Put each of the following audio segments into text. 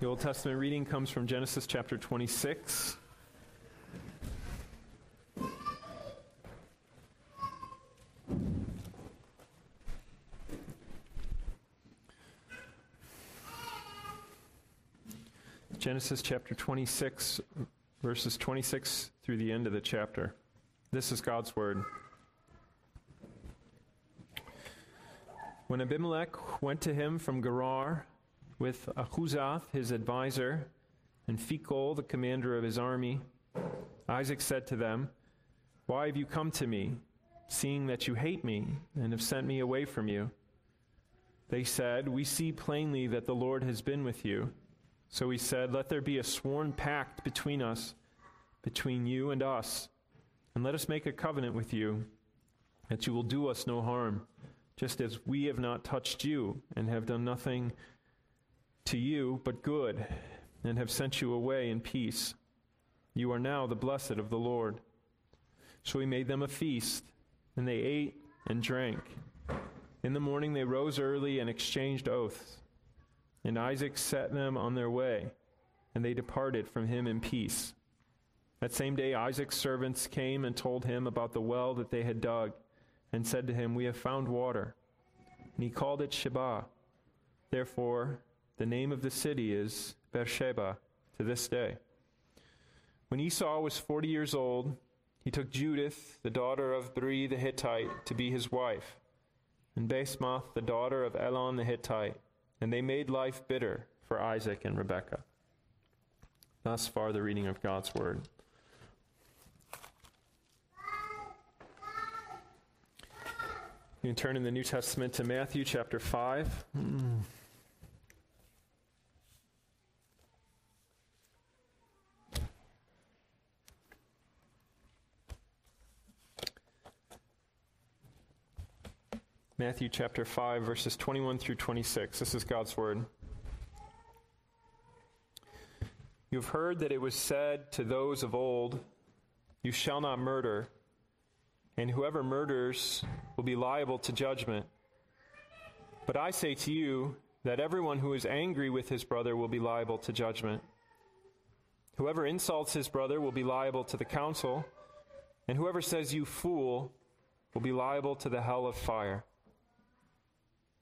The Old Testament reading comes from Genesis chapter 26. Genesis chapter 26, verses 26 through the end of the chapter. This is God's Word. When Abimelech went to him from Gerar with Ahuzath, his advisor, and Phicol, the commander of his army, Isaac said to them, Why have you come to me, seeing that you hate me and have sent me away from you? They said, We see plainly that the Lord has been with you. So he said, Let there be a sworn pact between us, between you and us, and let us make a covenant with you, that you will do us no harm, just as we have not touched you and have done nothing to you but good, and have sent you away in peace. You are now the blessed of the Lord. So he made them a feast, and they ate and drank. In the morning they rose early and exchanged oaths. And Isaac set them on their way, and they departed from him in peace. That same day Isaac's servants came and told him about the well that they had dug, and said to him, We have found water. And he called it Sheba. Therefore, the name of the city is Beersheba to this day. When Esau was forty years old, he took Judith, the daughter of Beeri the Hittite, to be his wife, and Basemath, the daughter of Elon the Hittite and they made life bitter for Isaac and Rebekah. Thus far, the reading of God's Word. You can turn in the New Testament to Matthew chapter 5. Mm. Matthew chapter 5, verses 21 through 26. This is God's word. You have heard that it was said to those of old, You shall not murder, and whoever murders will be liable to judgment. But I say to you that everyone who is angry with his brother will be liable to judgment. Whoever insults his brother will be liable to the council, and whoever says, You fool, will be liable to the hell of fire.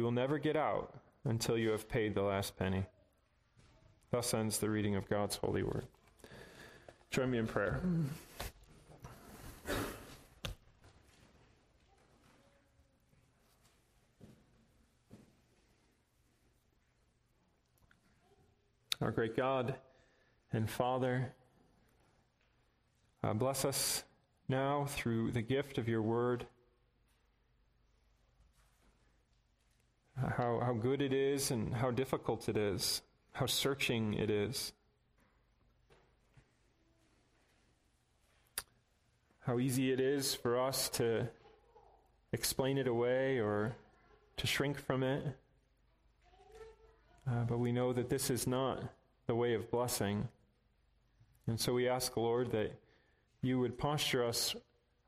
you will never get out until you have paid the last penny. Thus ends the reading of God's holy word. Join me in prayer. Our great God and Father, uh, bless us now through the gift of your word. How, how good it is and how difficult it is, how searching it is. How easy it is for us to explain it away or to shrink from it. Uh, but we know that this is not the way of blessing. And so we ask, Lord, that you would posture us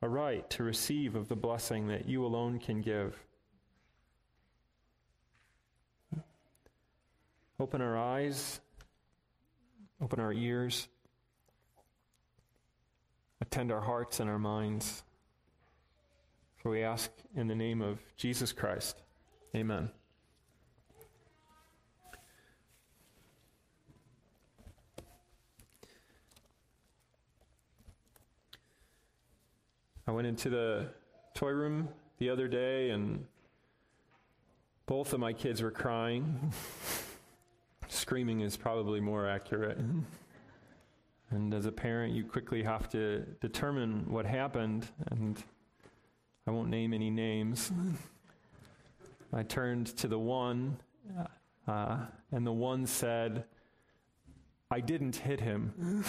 aright to receive of the blessing that you alone can give. Open our eyes, open our ears, attend our hearts and our minds. For we ask in the name of Jesus Christ. Amen. I went into the toy room the other day and both of my kids were crying. Screaming is probably more accurate. And as a parent, you quickly have to determine what happened, and I won't name any names. I turned to the one Uh, and the one said, I didn't hit him.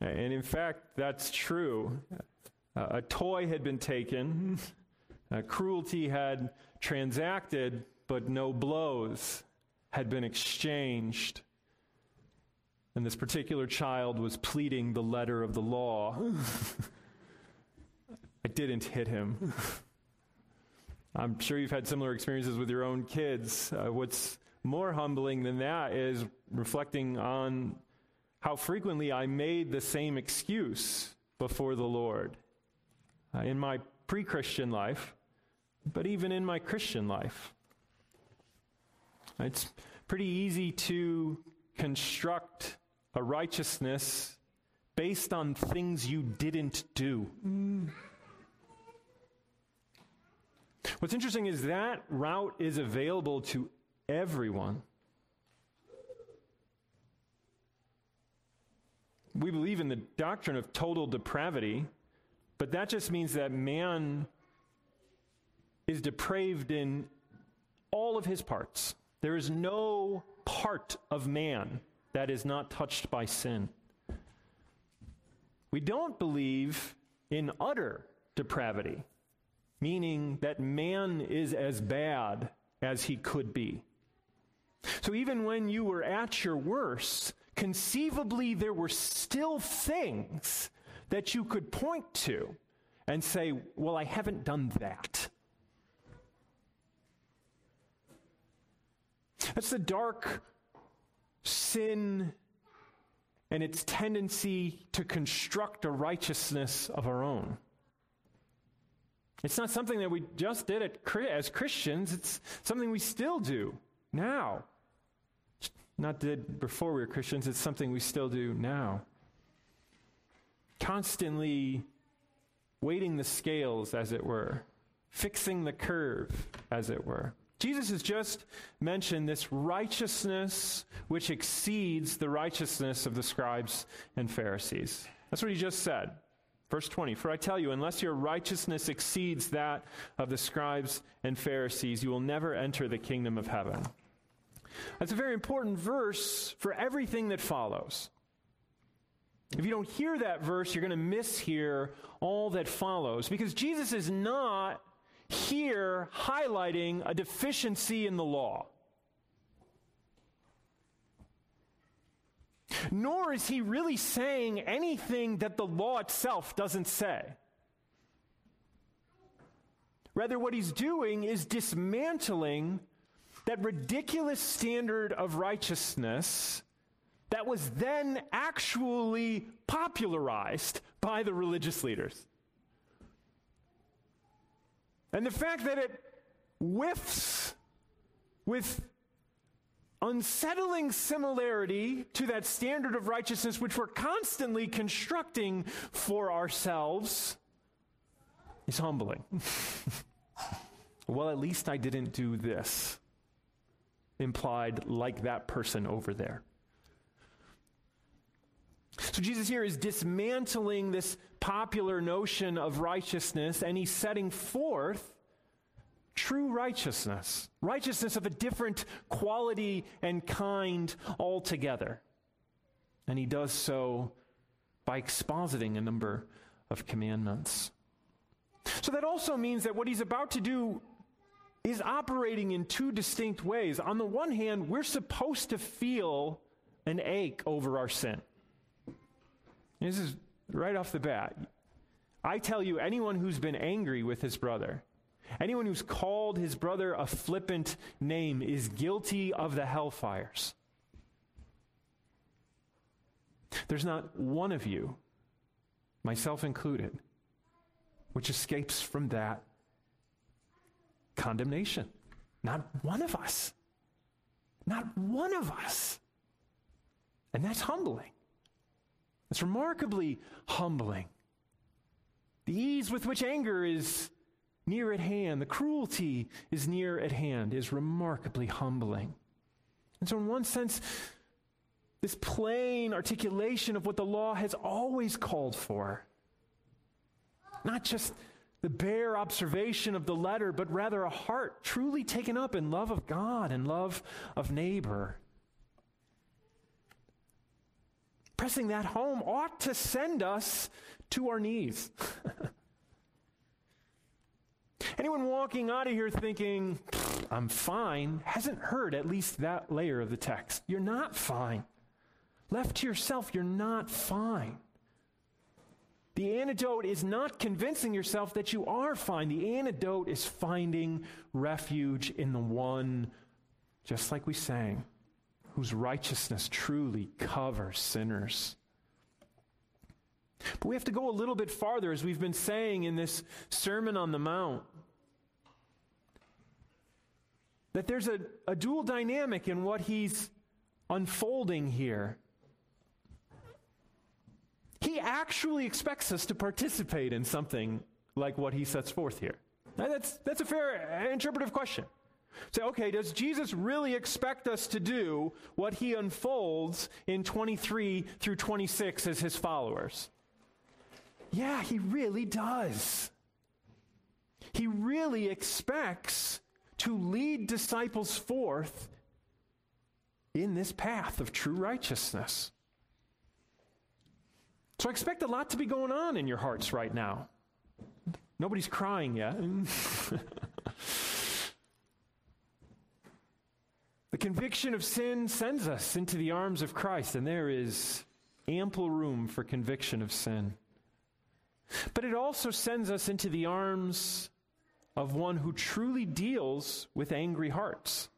and in fact, that's true. Uh, a toy had been taken, uh, cruelty had transacted, but no blows had been exchanged. And this particular child was pleading the letter of the law. I didn't hit him. I'm sure you've had similar experiences with your own kids. Uh, what's more humbling than that is reflecting on how frequently I made the same excuse before the Lord uh, in my pre Christian life, but even in my Christian life. It's pretty easy to construct a righteousness based on things you didn't do. Mm. What's interesting is that route is available to everyone. We believe in the doctrine of total depravity, but that just means that man is depraved in all of his parts. There is no part of man that is not touched by sin. We don't believe in utter depravity, meaning that man is as bad as he could be. So even when you were at your worst, conceivably there were still things that you could point to and say, Well, I haven't done that. That's the dark sin and its tendency to construct a righteousness of our own. It's not something that we just did at, as Christians, it's something we still do now. Not did before we were Christians, it's something we still do now. Constantly weighting the scales, as it were, fixing the curve, as it were. Jesus has just mentioned this righteousness which exceeds the righteousness of the scribes and Pharisees. That's what he just said. Verse 20 For I tell you, unless your righteousness exceeds that of the scribes and Pharisees, you will never enter the kingdom of heaven. That's a very important verse for everything that follows. If you don't hear that verse, you're going to mishear all that follows because Jesus is not here highlighting a deficiency in the law. Nor is he really saying anything that the law itself doesn't say. Rather, what he's doing is dismantling that ridiculous standard of righteousness that was then actually popularized by the religious leaders. And the fact that it whiffs with unsettling similarity to that standard of righteousness which we're constantly constructing for ourselves is humbling. well, at least I didn't do this, implied like that person over there. So Jesus here is dismantling this popular notion of righteousness and he's setting forth true righteousness, righteousness of a different quality and kind altogether. And he does so by expositing a number of commandments. So that also means that what he's about to do is operating in two distinct ways. On the one hand, we're supposed to feel an ache over our sin. This is right off the bat. I tell you, anyone who's been angry with his brother, anyone who's called his brother a flippant name, is guilty of the hellfires. There's not one of you, myself included, which escapes from that condemnation. Not one of us. Not one of us. And that's humbling. It's remarkably humbling. The ease with which anger is near at hand, the cruelty is near at hand, is remarkably humbling. And so, in one sense, this plain articulation of what the law has always called for, not just the bare observation of the letter, but rather a heart truly taken up in love of God and love of neighbor. Pressing that home ought to send us to our knees. Anyone walking out of here thinking, I'm fine, hasn't heard at least that layer of the text. You're not fine. Left to yourself, you're not fine. The antidote is not convincing yourself that you are fine. The antidote is finding refuge in the one, just like we sang, whose righteousness truly covers sinners. But we have to go a little bit farther, as we've been saying in this Sermon on the Mount. That there's a, a dual dynamic in what he's unfolding here. He actually expects us to participate in something like what he sets forth here. Now that's, that's a fair interpretive question. Say, okay, does Jesus really expect us to do what he unfolds in 23 through 26 as his followers? Yeah, he really does. He really expects to lead disciples forth in this path of true righteousness. So I expect a lot to be going on in your hearts right now. Nobody's crying yet. the conviction of sin sends us into the arms of Christ, and there is ample room for conviction of sin. But it also sends us into the arms of one who truly deals with angry hearts,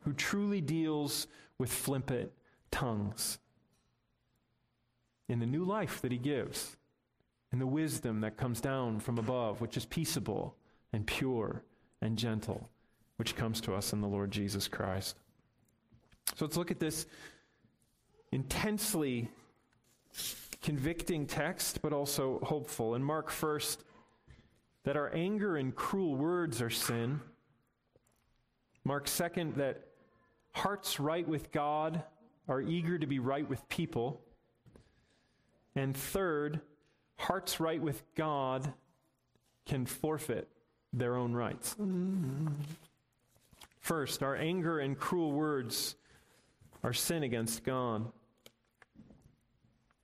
who truly deals with flippant tongues in the new life that he gives, in the wisdom that comes down from above, which is peaceable and pure and gentle, which comes to us in the Lord Jesus Christ. So let's look at this intensely convicting text, but also hopeful. And mark first that our anger and cruel words are sin. Mark second that hearts right with God are eager to be right with people. And third, hearts right with God can forfeit their own rights. First, our anger and cruel words are sin against God.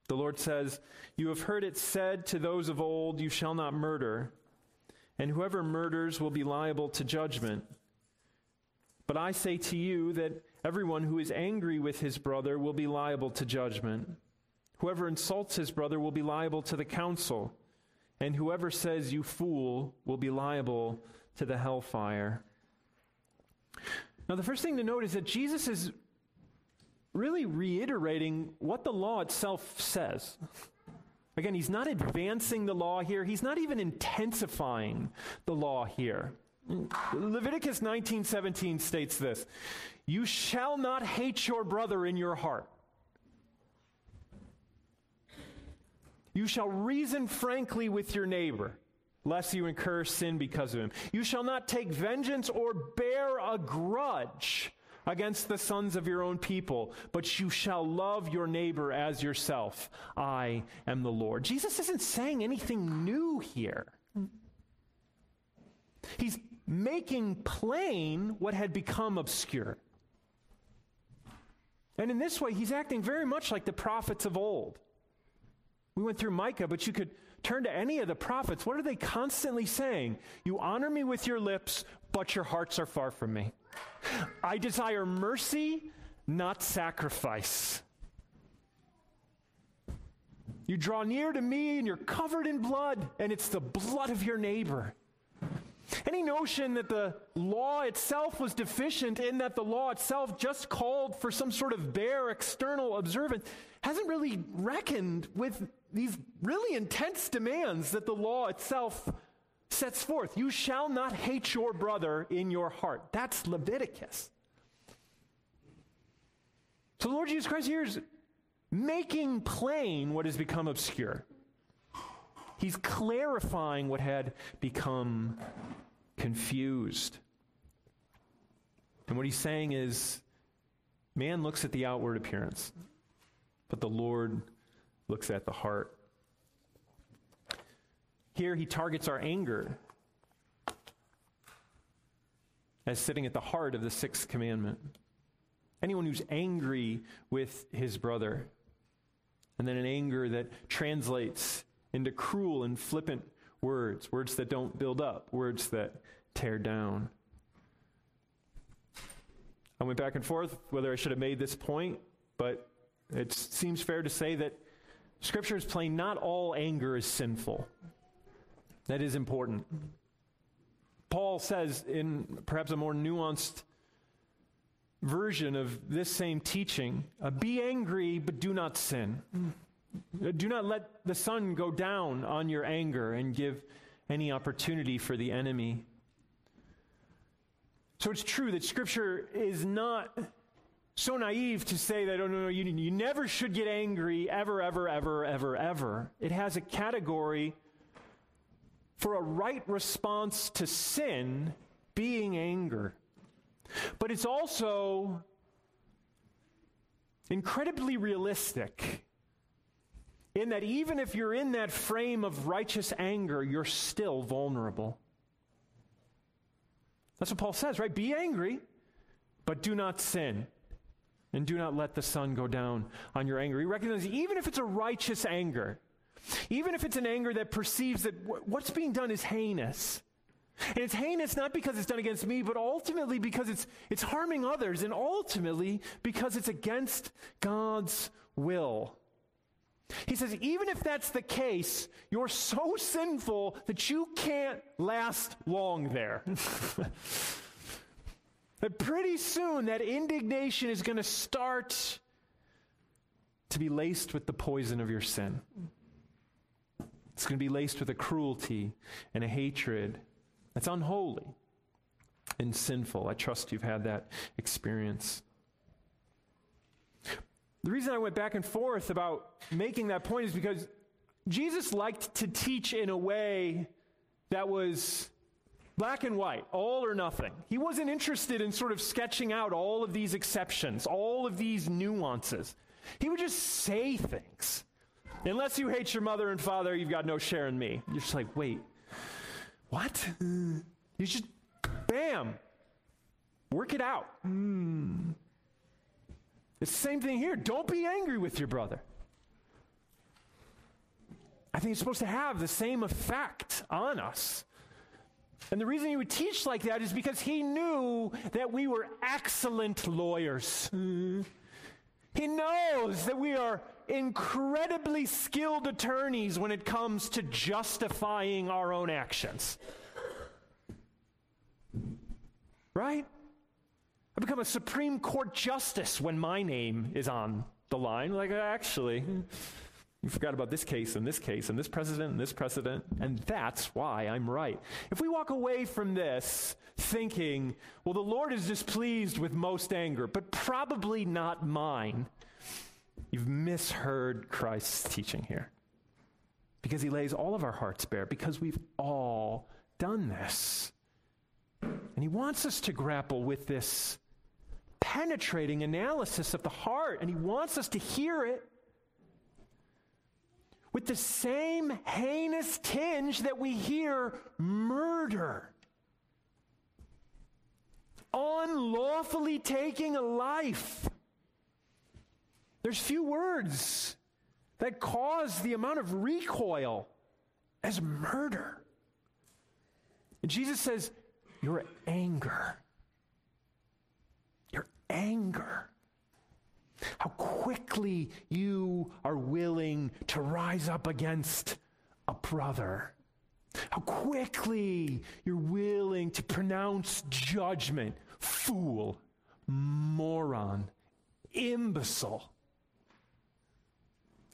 The Lord says, You have heard it said to those of old, You shall not murder, and whoever murders will be liable to judgment. But I say to you that everyone who is angry with his brother will be liable to judgment. Whoever insults his brother will be liable to the council, and whoever says, You fool, will be liable to the hellfire. Now, the first thing to note is that Jesus is really reiterating what the law itself says. Again, he's not advancing the law here, he's not even intensifying the law here. Leviticus 19:17 states this, "You shall not hate your brother in your heart." You shall reason frankly with your neighbor, lest you incur sin because of him. You shall not take vengeance or bear a grudge against the sons of your own people, but you shall love your neighbor as yourself. I am the Lord. Jesus isn't saying anything new here. He's making plain what had become obscure. And in this way, he's acting very much like the prophets of old. We went through Micah, but you could turn to any of the prophets. What are they constantly saying? You honor me with your lips, but your hearts are far from me. I desire mercy, not sacrifice. You draw near to me and you're covered in blood, and it's the blood of your neighbor. Any notion that the law itself was deficient in that the law itself just called for some sort of bare external observance hasn't really reckoned with these really intense demands that the law itself sets forth. You shall not hate your brother in your heart. That's Leviticus. So the Lord Jesus Christ here is making plain what has become obscure. He's clarifying what had become confused. And what he's saying is man looks at the outward appearance, but the Lord looks at the heart. Here he targets our anger as sitting at the heart of the sixth commandment. Anyone who's angry with his brother, and then an anger that translates into cruel and flippant words, words that don't build up, words that tear down. I went back and forth whether I should have made this point, but it seems fair to say that Scripture is plain not all anger is sinful. That is important. Paul says in perhaps a more nuanced version of this same teaching uh, be angry, but do not sin. Do not let the sun go down on your anger and give any opportunity for the enemy. So it's true that Scripture is not so naive to say that, oh, no, no, you, you never should get angry ever, ever, ever, ever, ever. It has a category for a right response to sin being anger. But it's also incredibly realistic in that even if you're in that frame of righteous anger, you're still vulnerable. That's what Paul says, right? Be angry, but do not sin. And do not let the sun go down on your anger. He recognizes even if it's a righteous anger, even if it's an anger that perceives that what's being done is heinous. And it's heinous not because it's done against me, but ultimately because it's, it's harming others, and ultimately because it's against God's will. He says, even if that's the case, you're so sinful that you can't last long there. that pretty soon that indignation is going to start to be laced with the poison of your sin. It's going to be laced with a cruelty and a hatred that's unholy and sinful. I trust you've had that experience. The reason I went back and forth about making that point is because Jesus liked to teach in a way that was black and white, all or nothing. He wasn't interested in sort of sketching out all of these exceptions, all of these nuances. He would just say things. Unless you hate your mother and father, you've got no share in me. You're just like, wait, what? You just, bam, work it out. Mm. It's the same thing here. Don't be angry with your brother. I think it's supposed to have the same effect on us. And the reason he would teach like that is because he knew that we were excellent lawyers. He knows that we are incredibly skilled attorneys when it comes to justifying our own actions. Right? Become a Supreme Court justice when my name is on the line. Like, actually, you forgot about this case and this case and this precedent and this precedent, and that's why I'm right. If we walk away from this thinking, well, the Lord is displeased with most anger, but probably not mine, You've misheard Christ's teaching here. Because he lays all of our hearts bare, because we've all done this. And he wants us to grapple with this penetrating analysis of the heart, and he wants us to hear it with the same heinous tinge that we hear murder. Unlawfully taking a life. There's few words that cause the amount of recoil as murder. And Jesus says, Your anger, anger, how quickly you are willing to rise up against a brother. How quickly you're willing to pronounce judgment. Fool, moron, imbecile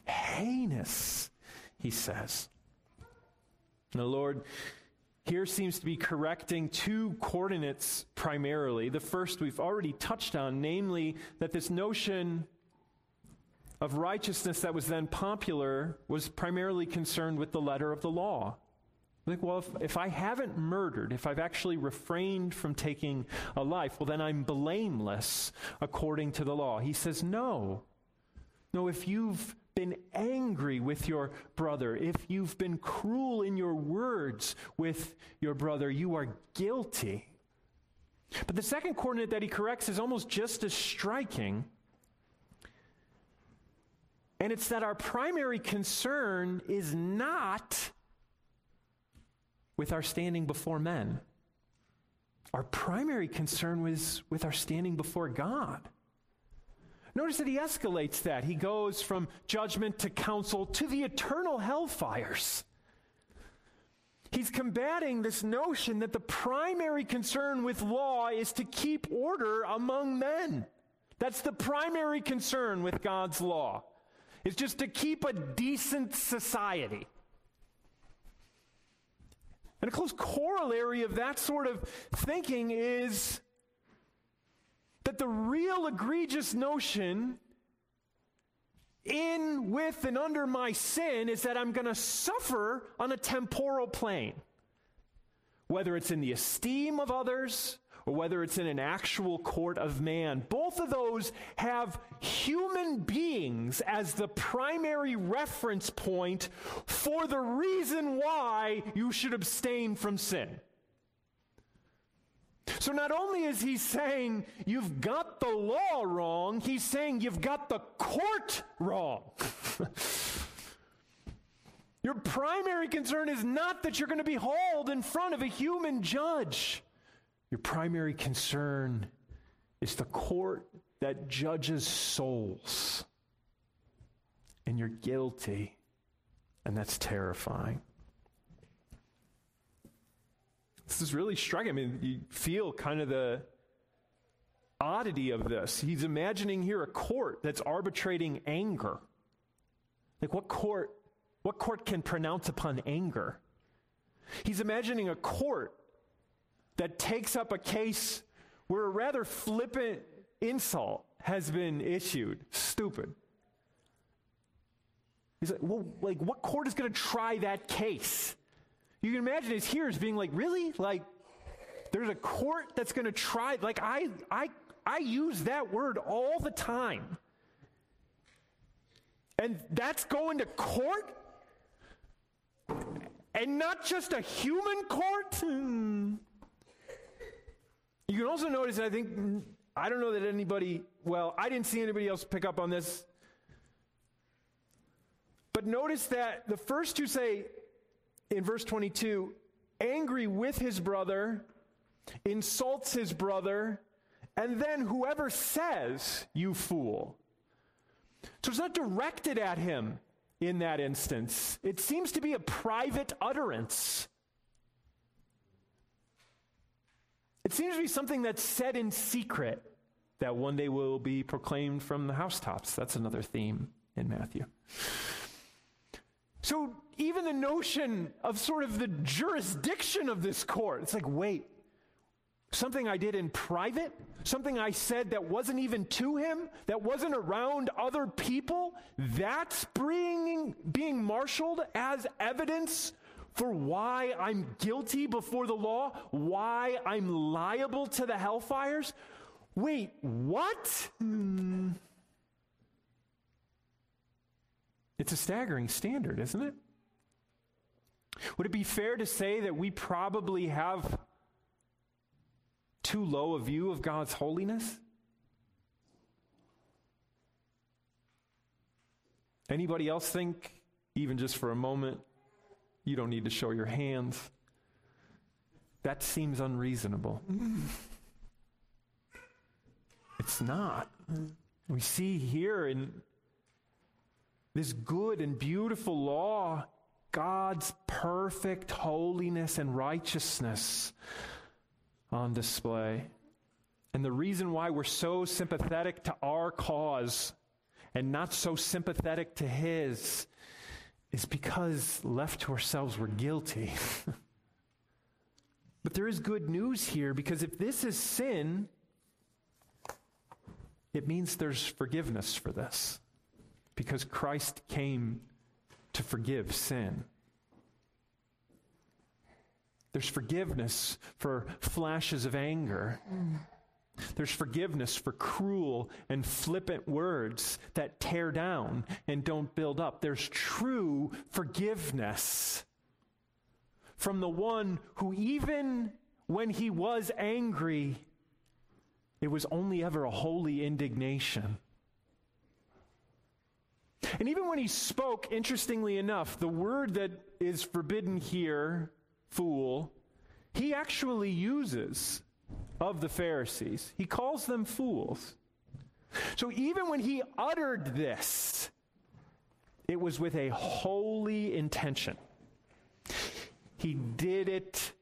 heinous, he says. The Lord here seems to be correcting two coordinates primarily. The first we've already touched on, namely that this notion of righteousness that was then popular was primarily concerned with the letter of the law. Like, well, if, if I haven't murdered, if I've actually refrained from taking a life, well, then I'm blameless according to the law. He says, no. No, if you've been angry with your brother, if you've been cruel in your words with your brother, you are guilty. But the second coordinate that he corrects is almost just as striking. And it's that our primary concern is not with our standing before men. Our primary concern was with our standing before God. Notice that he escalates that. He goes from judgment to council to the eternal hellfires. He's combating this notion that the primary concern with law is to keep order among men. That's the primary concern with God's law. Is just to keep a decent society. And a close corollary of that sort of thinking is that the real egregious notion in, with, and under my sin is that I'm going to suffer on a temporal plane. Whether it's in the esteem of others or whether it's in an actual court of man, both of those have human beings as the primary reference point for the reason why you should abstain from sin. So not only is he saying you've got the law wrong, he's saying you've got the court wrong. Your primary concern is not that you're going to be hauled in front of a human judge. Your primary concern is the court that judges souls. And you're guilty, and that's terrifying. This is really striking. I mean, you feel kind of the oddity of this. He's imagining here a court that's arbitrating anger. Like what court what court can pronounce upon anger? He's imagining a court that takes up a case where a rather flippant insult has been issued. Stupid. He's like, well, like what court is going to try that case? You can imagine his hearers being like, really? Like, there's a court that's going to try. Like, I, I, I use that word all the time. And that's going to court? And not just a human court? Hmm. You can also notice, I think, I don't know that anybody, well, I didn't see anybody else pick up on this. But notice that the first two say, in verse 22, angry with his brother, insults his brother, and then whoever says, you fool. So it's not directed at him in that instance. It seems to be a private utterance. It seems to be something that's said in secret that one day will be proclaimed from the housetops. That's another theme in Matthew. So even the notion of sort of the jurisdiction of this court, it's like, wait, something I did in private, something I said that wasn't even to him, that wasn't around other people, that's being, being marshaled as evidence for why I'm guilty before the law, why I'm liable to the hellfires. Wait, what? Hmm. It's a staggering standard, isn't it? Would it be fair to say that we probably have too low a view of God's holiness? Anybody else think, even just for a moment, you don't need to show your hands? That seems unreasonable. it's not. We see here in this good and beautiful law God's perfect holiness and righteousness on display. And the reason why we're so sympathetic to our cause and not so sympathetic to His is because left to ourselves, we're guilty. but there is good news here because if this is sin, it means there's forgiveness for this because Christ came to forgive sin. There's forgiveness for flashes of anger. There's forgiveness for cruel and flippant words that tear down and don't build up. There's true forgiveness from the one who, even when he was angry, it was only ever a holy indignation. And even when he spoke, interestingly enough, the word that is forbidden here, fool, he actually uses of the Pharisees. He calls them fools. So even when he uttered this, it was with a holy intention. He did it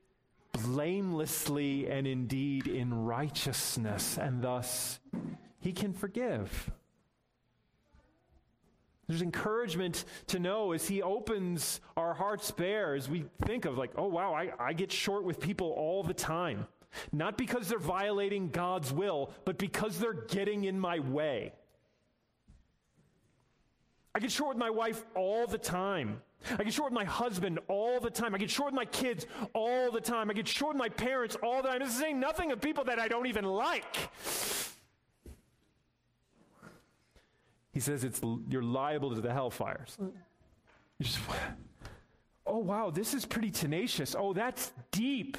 blamelessly and indeed in righteousness, and thus he can forgive. There's encouragement to know as he opens our hearts bare, as we think of, like, oh, wow, I, I get short with people all the time. Not because they're violating God's will, but because they're getting in my way. I get short with my wife all the time. I get short with my husband all the time. I get short with my kids all the time. I get short with my parents all the time. This is saying nothing of people that I don't even like. He says it's you're liable to the hellfires. You just, oh wow, this is pretty tenacious. Oh, that's deep.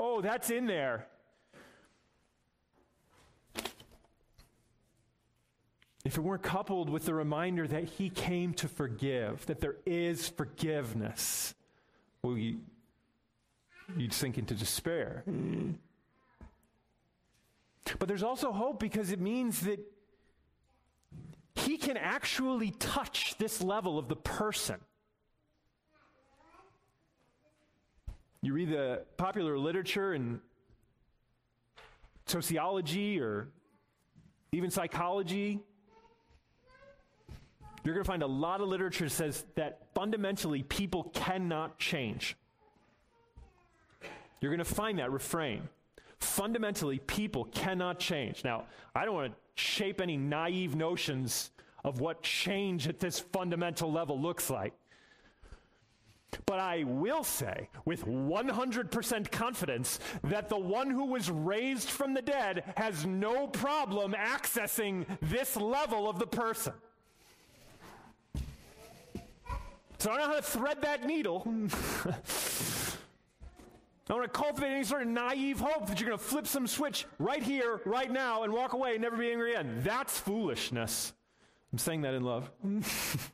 Oh, that's in there. If it weren't coupled with the reminder that he came to forgive, that there is forgiveness, well, you, would sink into despair. Hmm. But there's also hope because it means that he can actually touch this level of the person. You read the popular literature and sociology or even psychology, you're going to find a lot of literature that says that fundamentally people cannot change. You're going to find that refrain. Fundamentally, people cannot change. Now, I don't want to shape any naive notions of what change at this fundamental level looks like. But I will say with 100% confidence that the one who was raised from the dead has no problem accessing this level of the person. So I don't know how to thread that needle. I don't want to cultivate any sort of naive hope that you're going to flip some switch right here, right now, and walk away and never be angry again. That's foolishness. I'm saying that in love.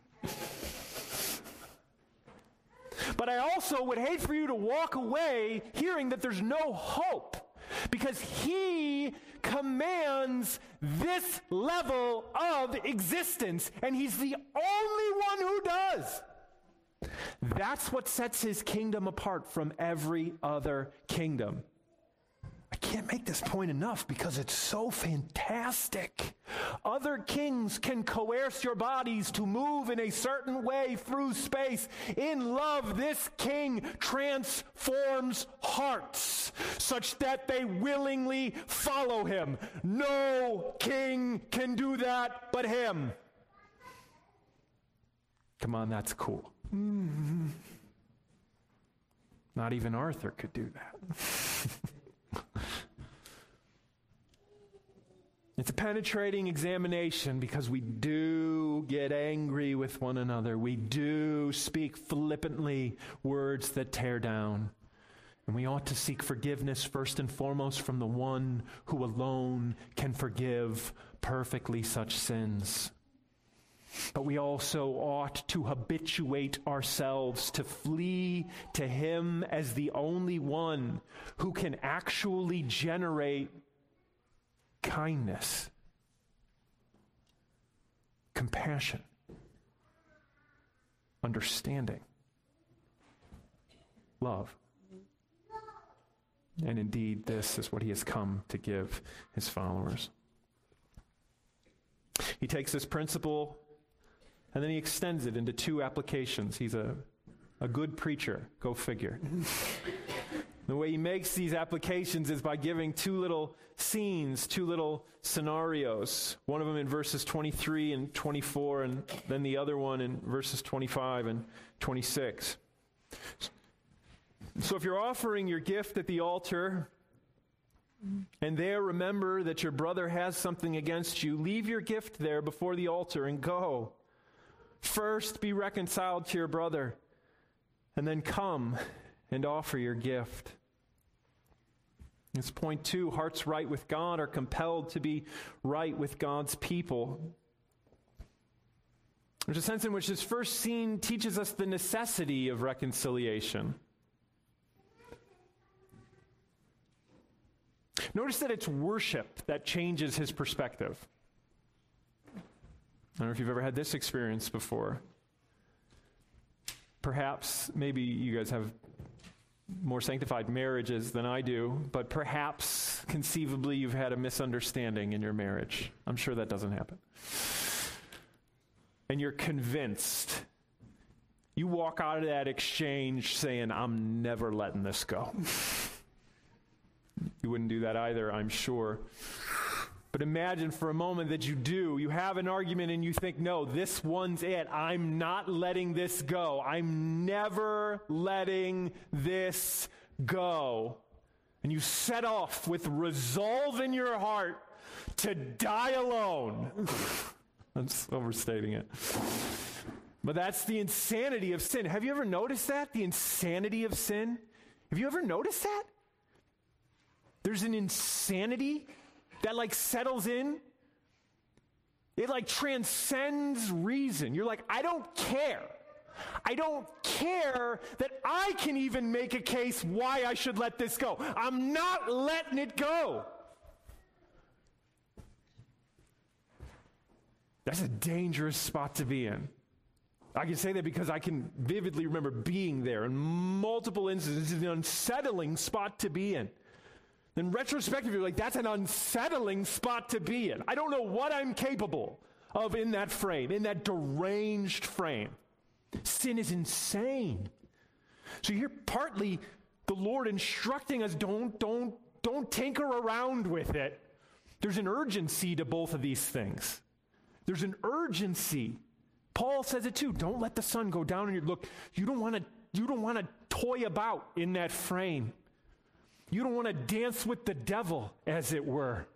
but I also would hate for you to walk away hearing that there's no hope because he commands this level of existence, and he's the only one who does. That's what sets his kingdom apart from every other kingdom. I can't make this point enough because it's so fantastic. Other kings can coerce your bodies to move in a certain way through space. In love, this king transforms hearts such that they willingly follow him. No king can do that but him. Come on, that's cool. Mm-hmm. Not even Arthur could do that. it's a penetrating examination because we do get angry with one another. We do speak flippantly words that tear down. And we ought to seek forgiveness first and foremost from the one who alone can forgive perfectly such sins. But we also ought to habituate ourselves to flee to Him as the only one who can actually generate kindness, compassion, understanding, love. And indeed, this is what He has come to give His followers. He takes this principle and then he extends it into two applications. He's a, a good preacher, go figure. the way he makes these applications is by giving two little scenes, two little scenarios. One of them in verses 23 and 24, and then the other one in verses 25 and 26. So if you're offering your gift at the altar, and there remember that your brother has something against you, leave your gift there before the altar and go. First be reconciled to your brother, and then come and offer your gift. It's point two hearts right with God are compelled to be right with God's people. There's a sense in which this first scene teaches us the necessity of reconciliation. Notice that it's worship that changes his perspective. I don't know if you've ever had this experience before. Perhaps, maybe you guys have more sanctified marriages than I do, but perhaps conceivably you've had a misunderstanding in your marriage. I'm sure that doesn't happen. And you're convinced. You walk out of that exchange saying, I'm never letting this go. You wouldn't do that either, I'm sure. But imagine for a moment that you do. You have an argument and you think, no, this one's it. I'm not letting this go. I'm never letting this go. And you set off with resolve in your heart to die alone. I'm overstating it. But that's the insanity of sin. Have you ever noticed that? The insanity of sin? Have you ever noticed that? There's an insanity that like settles in. It like transcends reason. You're like, I don't care. I don't care that I can even make a case why I should let this go. I'm not letting it go. That's a dangerous spot to be in. I can say that because I can vividly remember being there in multiple instances. It's an unsettling spot to be in. In retrospective, you're like, that's an unsettling spot to be in. I don't know what I'm capable of in that frame, in that deranged frame. Sin is insane. So you're partly the Lord instructing us don't, don't, don't tinker around with it. There's an urgency to both of these things. There's an urgency. Paul says it too. Don't let the sun go down on you. Look, you don't want to you don't want to toy about in that frame. You don't want to dance with the devil, as it were.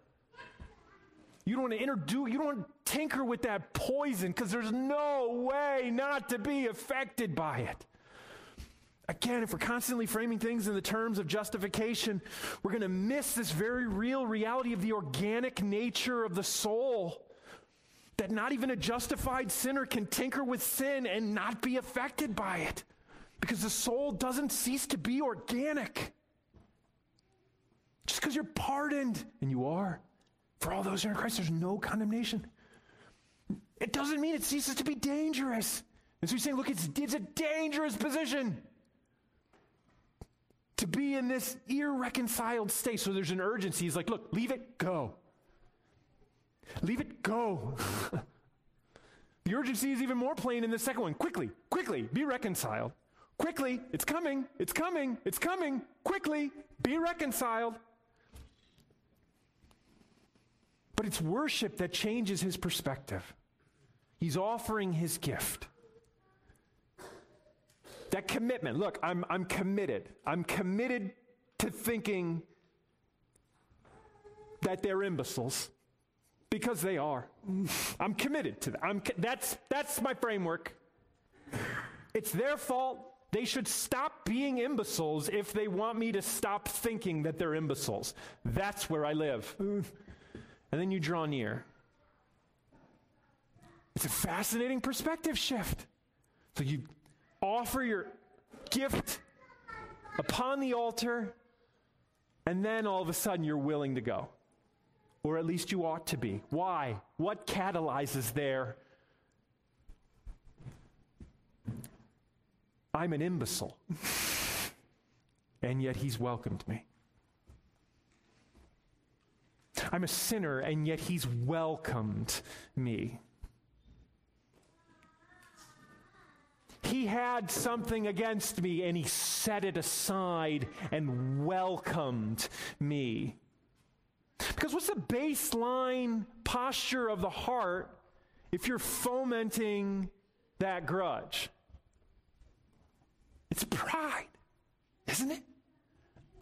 You don't want to introduce, you don't want to tinker with that poison because there's no way not to be affected by it. Again, if we're constantly framing things in the terms of justification, we're going to miss this very real reality of the organic nature of the soul. That not even a justified sinner can tinker with sin and not be affected by it. Because the soul doesn't cease to be organic. Just because you're pardoned, and you are, for all those who are in Christ, there's no condemnation. It doesn't mean it ceases to be dangerous. And so he's saying, look, it's, it's a dangerous position to be in this irreconciled state. So there's an urgency. He's like, look, leave it go. Leave it go. the urgency is even more plain in the second one. Quickly, quickly, be reconciled. Quickly, it's coming, it's coming, it's coming. Quickly, be reconciled. But it's worship that changes his perspective. He's offering his gift. That commitment. Look, I'm, I'm committed. I'm committed to thinking that they're imbeciles because they are. I'm committed to that. I'm, that's, that's my framework. It's their fault. They should stop being imbeciles if they want me to stop thinking that they're imbeciles. That's where I live and then you draw near. It's a fascinating perspective shift. So you offer your gift upon the altar, and then all of a sudden you're willing to go. Or at least you ought to be. Why? What catalyzes there? I'm an imbecile. and yet he's welcomed me. I'm a sinner, and yet he's welcomed me. He had something against me, and he set it aside and welcomed me. Because what's the baseline posture of the heart if you're fomenting that grudge? It's pride, isn't it?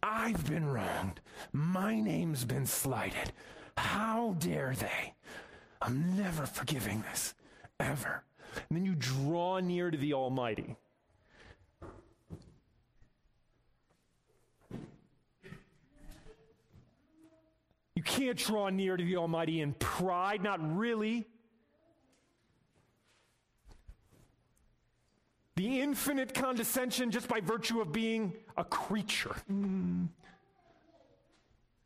I've been wronged. My name's been slighted. How dare they? I'm never forgiving this, ever. And then you draw near to the Almighty. You can't draw near to the Almighty in pride, not really. The infinite condescension just by virtue of being a creature. Mm.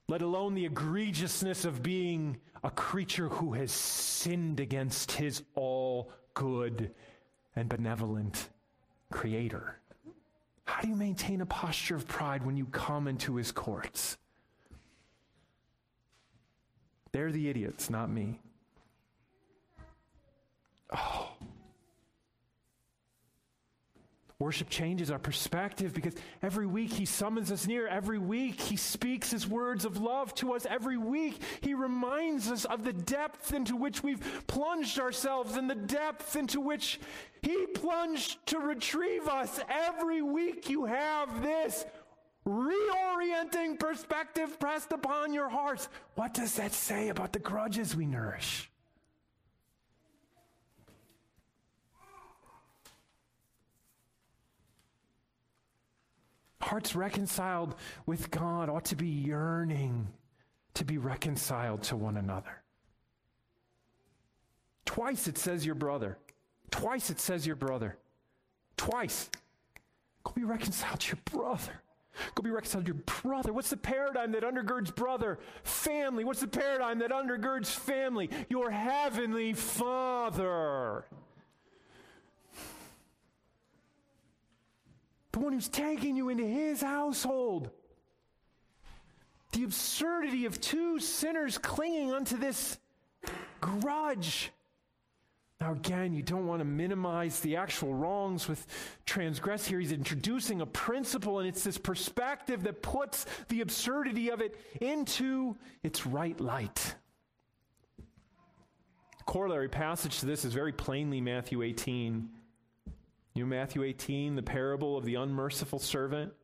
Let alone the egregiousness of being a creature who has sinned against his all good and benevolent creator. How do you maintain a posture of pride when you come into his courts? They're the idiots, not me. Oh. Worship changes our perspective because every week He summons us near. Every week He speaks His words of love to us. Every week He reminds us of the depth into which we've plunged ourselves and the depth into which He plunged to retrieve us. Every week you have this reorienting perspective pressed upon your hearts. What does that say about the grudges we nourish? Hearts reconciled with God ought to be yearning to be reconciled to one another. Twice it says your brother. Twice it says your brother. Twice. Go be reconciled to your brother. Go be reconciled to your brother. What's the paradigm that undergirds brother? Family. What's the paradigm that undergirds family? Your heavenly Father. The one who's taking you into his household. The absurdity of two sinners clinging onto this grudge. Now, again, you don't want to minimize the actual wrongs with transgress here. He's introducing a principle, and it's this perspective that puts the absurdity of it into its right light. corollary passage to this is very plainly Matthew 18. You know, Matthew 18, the parable of the unmerciful servant,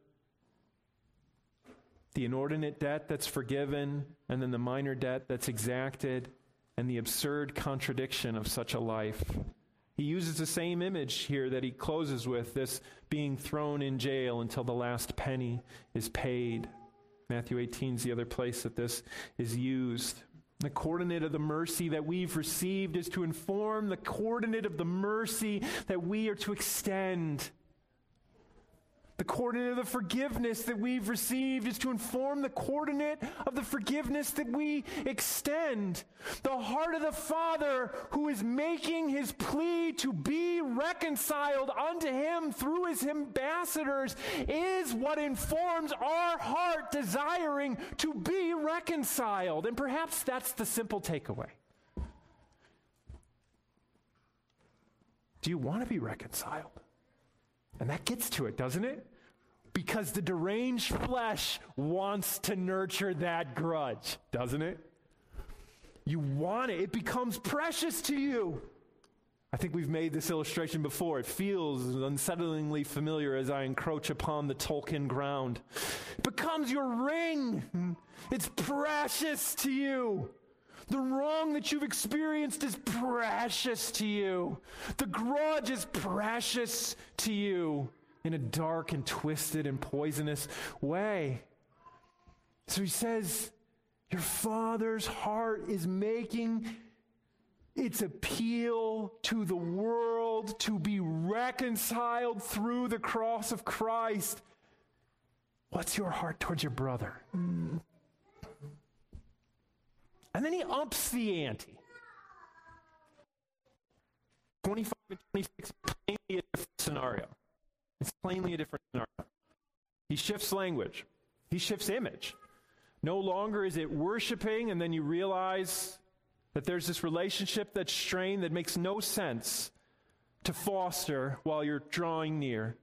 the inordinate debt that's forgiven, and then the minor debt that's exacted and the absurd contradiction of such a life. He uses the same image here that he closes with this being thrown in jail until the last penny is paid. Matthew 18 is the other place that this is used. The coordinate of the mercy that we've received is to inform the coordinate of the mercy that we are to extend the coordinate of the forgiveness that we've received is to inform the coordinate of the forgiveness that we extend. The heart of the Father who is making his plea to be reconciled unto him through his ambassadors is what informs our heart desiring to be reconciled. And perhaps that's the simple takeaway. Do you want to be reconciled? And that gets to it, doesn't it? Because the deranged flesh wants to nurture that grudge, doesn't it? You want it, it becomes precious to you. I think we've made this illustration before. It feels unsettlingly familiar as I encroach upon the Tolkien ground. It becomes your ring. It's precious to you. The wrong that you've experienced is precious to you. The grudge is precious to you in a dark and twisted and poisonous way. So he says, Your father's heart is making its appeal to the world to be reconciled through the cross of Christ. What's your heart towards your brother? Mm. And then he ups the ante. 25 and 26, plainly a different scenario. It's plainly a different scenario. He shifts language, he shifts image. No longer is it worshiping, and then you realize that there's this relationship that's strained that makes no sense to foster while you're drawing near.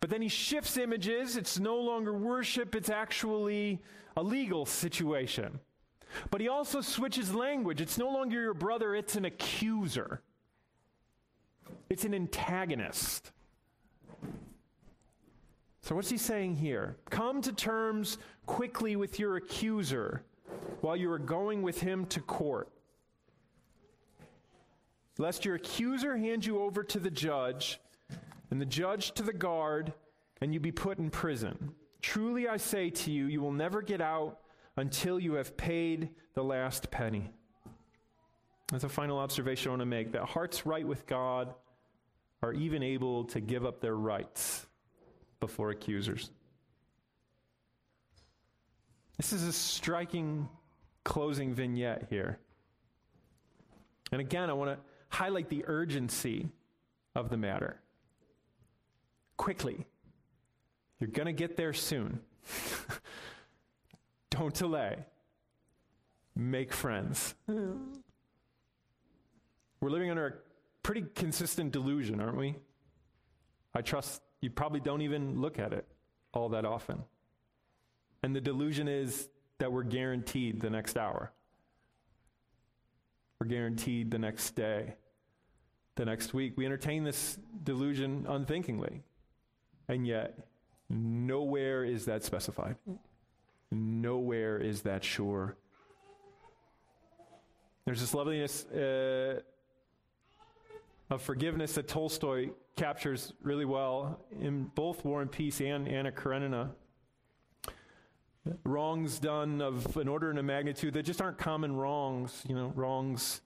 But then he shifts images. It's no longer worship, it's actually a legal situation. But he also switches language. It's no longer your brother, it's an accuser, it's an antagonist. So, what's he saying here? Come to terms quickly with your accuser while you are going with him to court. Lest your accuser hand you over to the judge, and the judge to the guard, and you be put in prison. Truly I say to you, you will never get out until you have paid the last penny. That's a final observation I want to make that hearts right with God are even able to give up their rights before accusers. This is a striking closing vignette here. And again, I want to highlight the urgency of the matter. Quickly. You're going to get there soon. Don't delay. Make friends. We're living under a pretty consistent delusion, aren't we? I trust you probably don't even look at it all that often. And the delusion is that we're guaranteed the next hour. We're guaranteed the next day, the next week. We entertain this delusion unthinkingly. And yet, nowhere is that specified. Nowhere is that sure. There's this loveliness uh, of forgiveness that Tolstoy captures really well in both War and Peace and Anna Karenina. Wrongs done of an order and a magnitude that just aren't common wrongs, you know, wrongs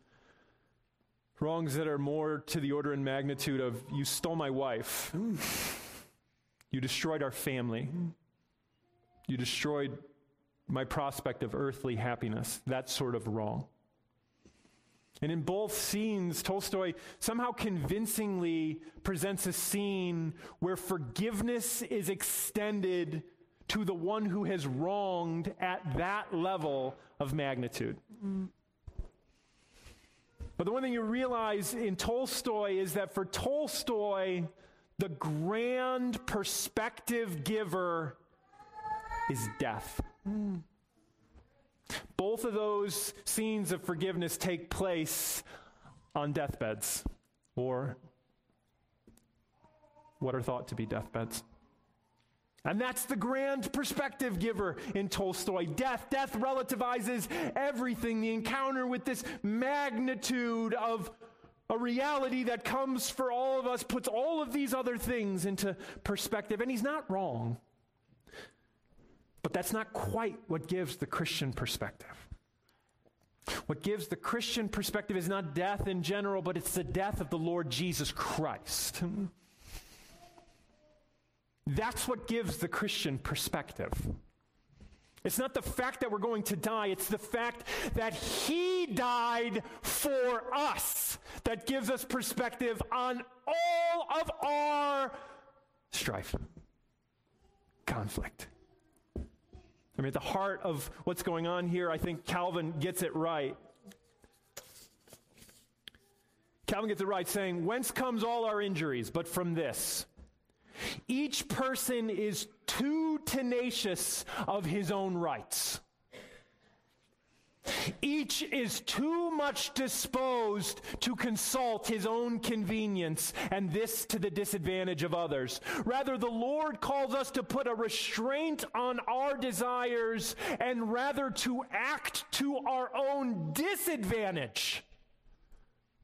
wrongs that are more to the order and magnitude of you stole my wife. You destroyed our family. You destroyed my prospect of earthly happiness. That's sort of wrong. And in both scenes, Tolstoy somehow convincingly presents a scene where forgiveness is extended to the one who has wronged at that level of magnitude. But the one thing you realize in Tolstoy is that for Tolstoy, the grand perspective giver is death. Mm. Both of those scenes of forgiveness take place on deathbeds, or what are thought to be deathbeds. And that's the grand perspective giver in Tolstoy. Death. Death relativizes everything. The encounter with this magnitude of a reality that comes for all of us puts all of these other things into perspective. And he's not wrong. But that's not quite what gives the Christian perspective. What gives the Christian perspective is not death in general, but it's the death of the Lord Jesus Christ. That's what gives the Christian perspective. It's not the fact that we're going to die, it's the fact that He died for us that gives us perspective on all of our strife, conflict, I mean, at the heart of what's going on here, I think Calvin gets it right. Calvin gets it right, saying, Whence comes all our injuries? But from this. Each person is too tenacious of his own rights. Each is too much disposed to consult his own convenience, and this to the disadvantage of others. Rather, the Lord calls us to put a restraint on our desires and rather to act to our own disadvantage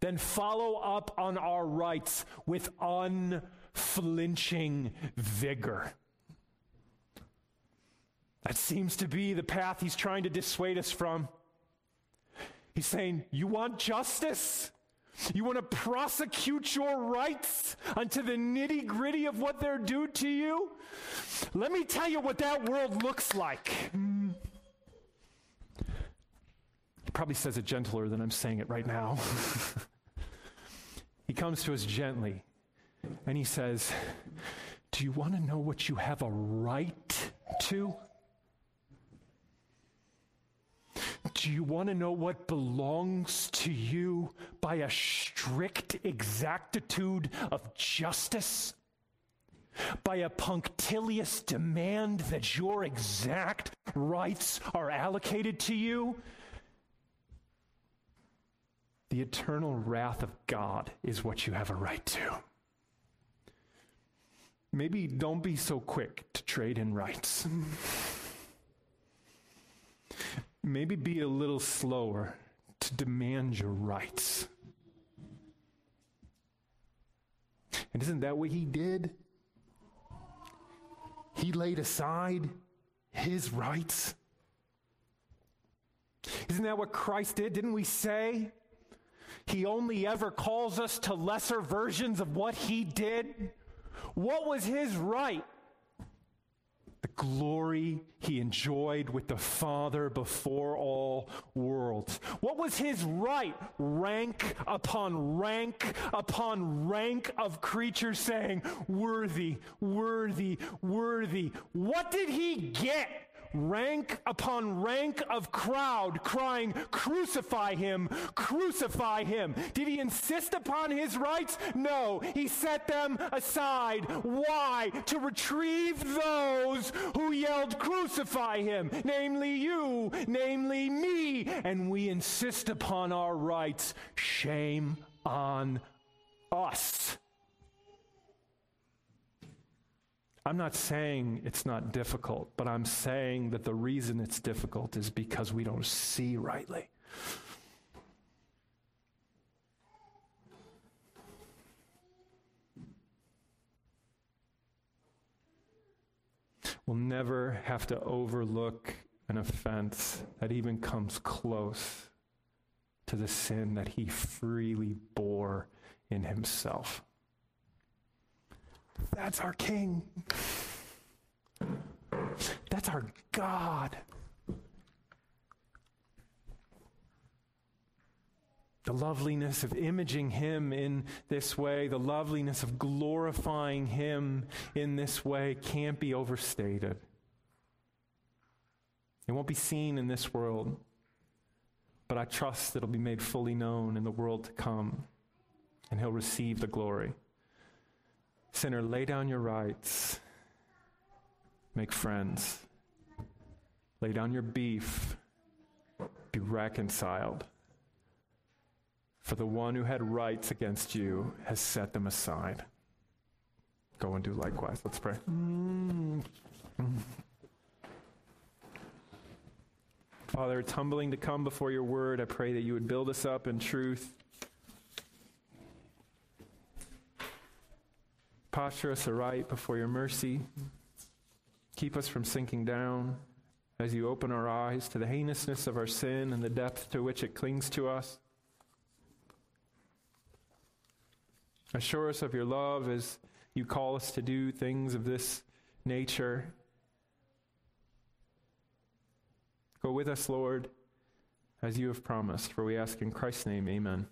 than follow up on our rights with unflinching vigor. That seems to be the path he's trying to dissuade us from. He's saying, You want justice? You want to prosecute your rights unto the nitty gritty of what they're due to you? Let me tell you what that world looks like. He probably says it gentler than I'm saying it right now. he comes to us gently and he says, Do you want to know what you have a right to? Do you want to know what belongs to you by a strict exactitude of justice? By a punctilious demand that your exact rights are allocated to you? The eternal wrath of God is what you have a right to. maybe don't be so quick to trade in rights. maybe be a little slower to demand your rights. And isn't that what he did? He laid aside his rights. Isn't that what Christ did? Didn't we say? He only ever calls us to lesser versions of what he did. What was his right? Glory he enjoyed with the Father before all worlds. What was his right? Rank upon rank upon rank of creatures saying, Worthy, worthy, worthy. What did he get? Rank upon rank of crowd crying, Crucify him, crucify him. Did he insist upon his rights? No, he set them aside. Why? To retrieve those who yelled, Crucify him, namely you, namely me. And we insist upon our rights. Shame on us. I'm not saying it's not difficult, but I'm saying that the reason it's difficult is because we don't see rightly. We'll never have to overlook an offense that even comes close to the sin that he freely bore in himself. That's our King. That's our God. The loveliness of imaging Him in this way, the loveliness of glorifying Him in this way can't be overstated. It won't be seen in this world, but I trust it'll be made fully known in the world to come, and He'll receive the glory. Sinner, lay down your rights, make friends, lay down your beef, be reconciled. For the one who had rights against you has set them aside. Go and do likewise. Let's pray. Father, it's humbling to come before your word. I pray that you would build us up in truth. Posture us aright before your mercy. Keep us from sinking down as you open our eyes to the heinousness of our sin and the depth to which it clings to us. Assure us of your love as you call us to do things of this nature. Go with us, Lord, as you have promised, for we ask in Christ's name, amen.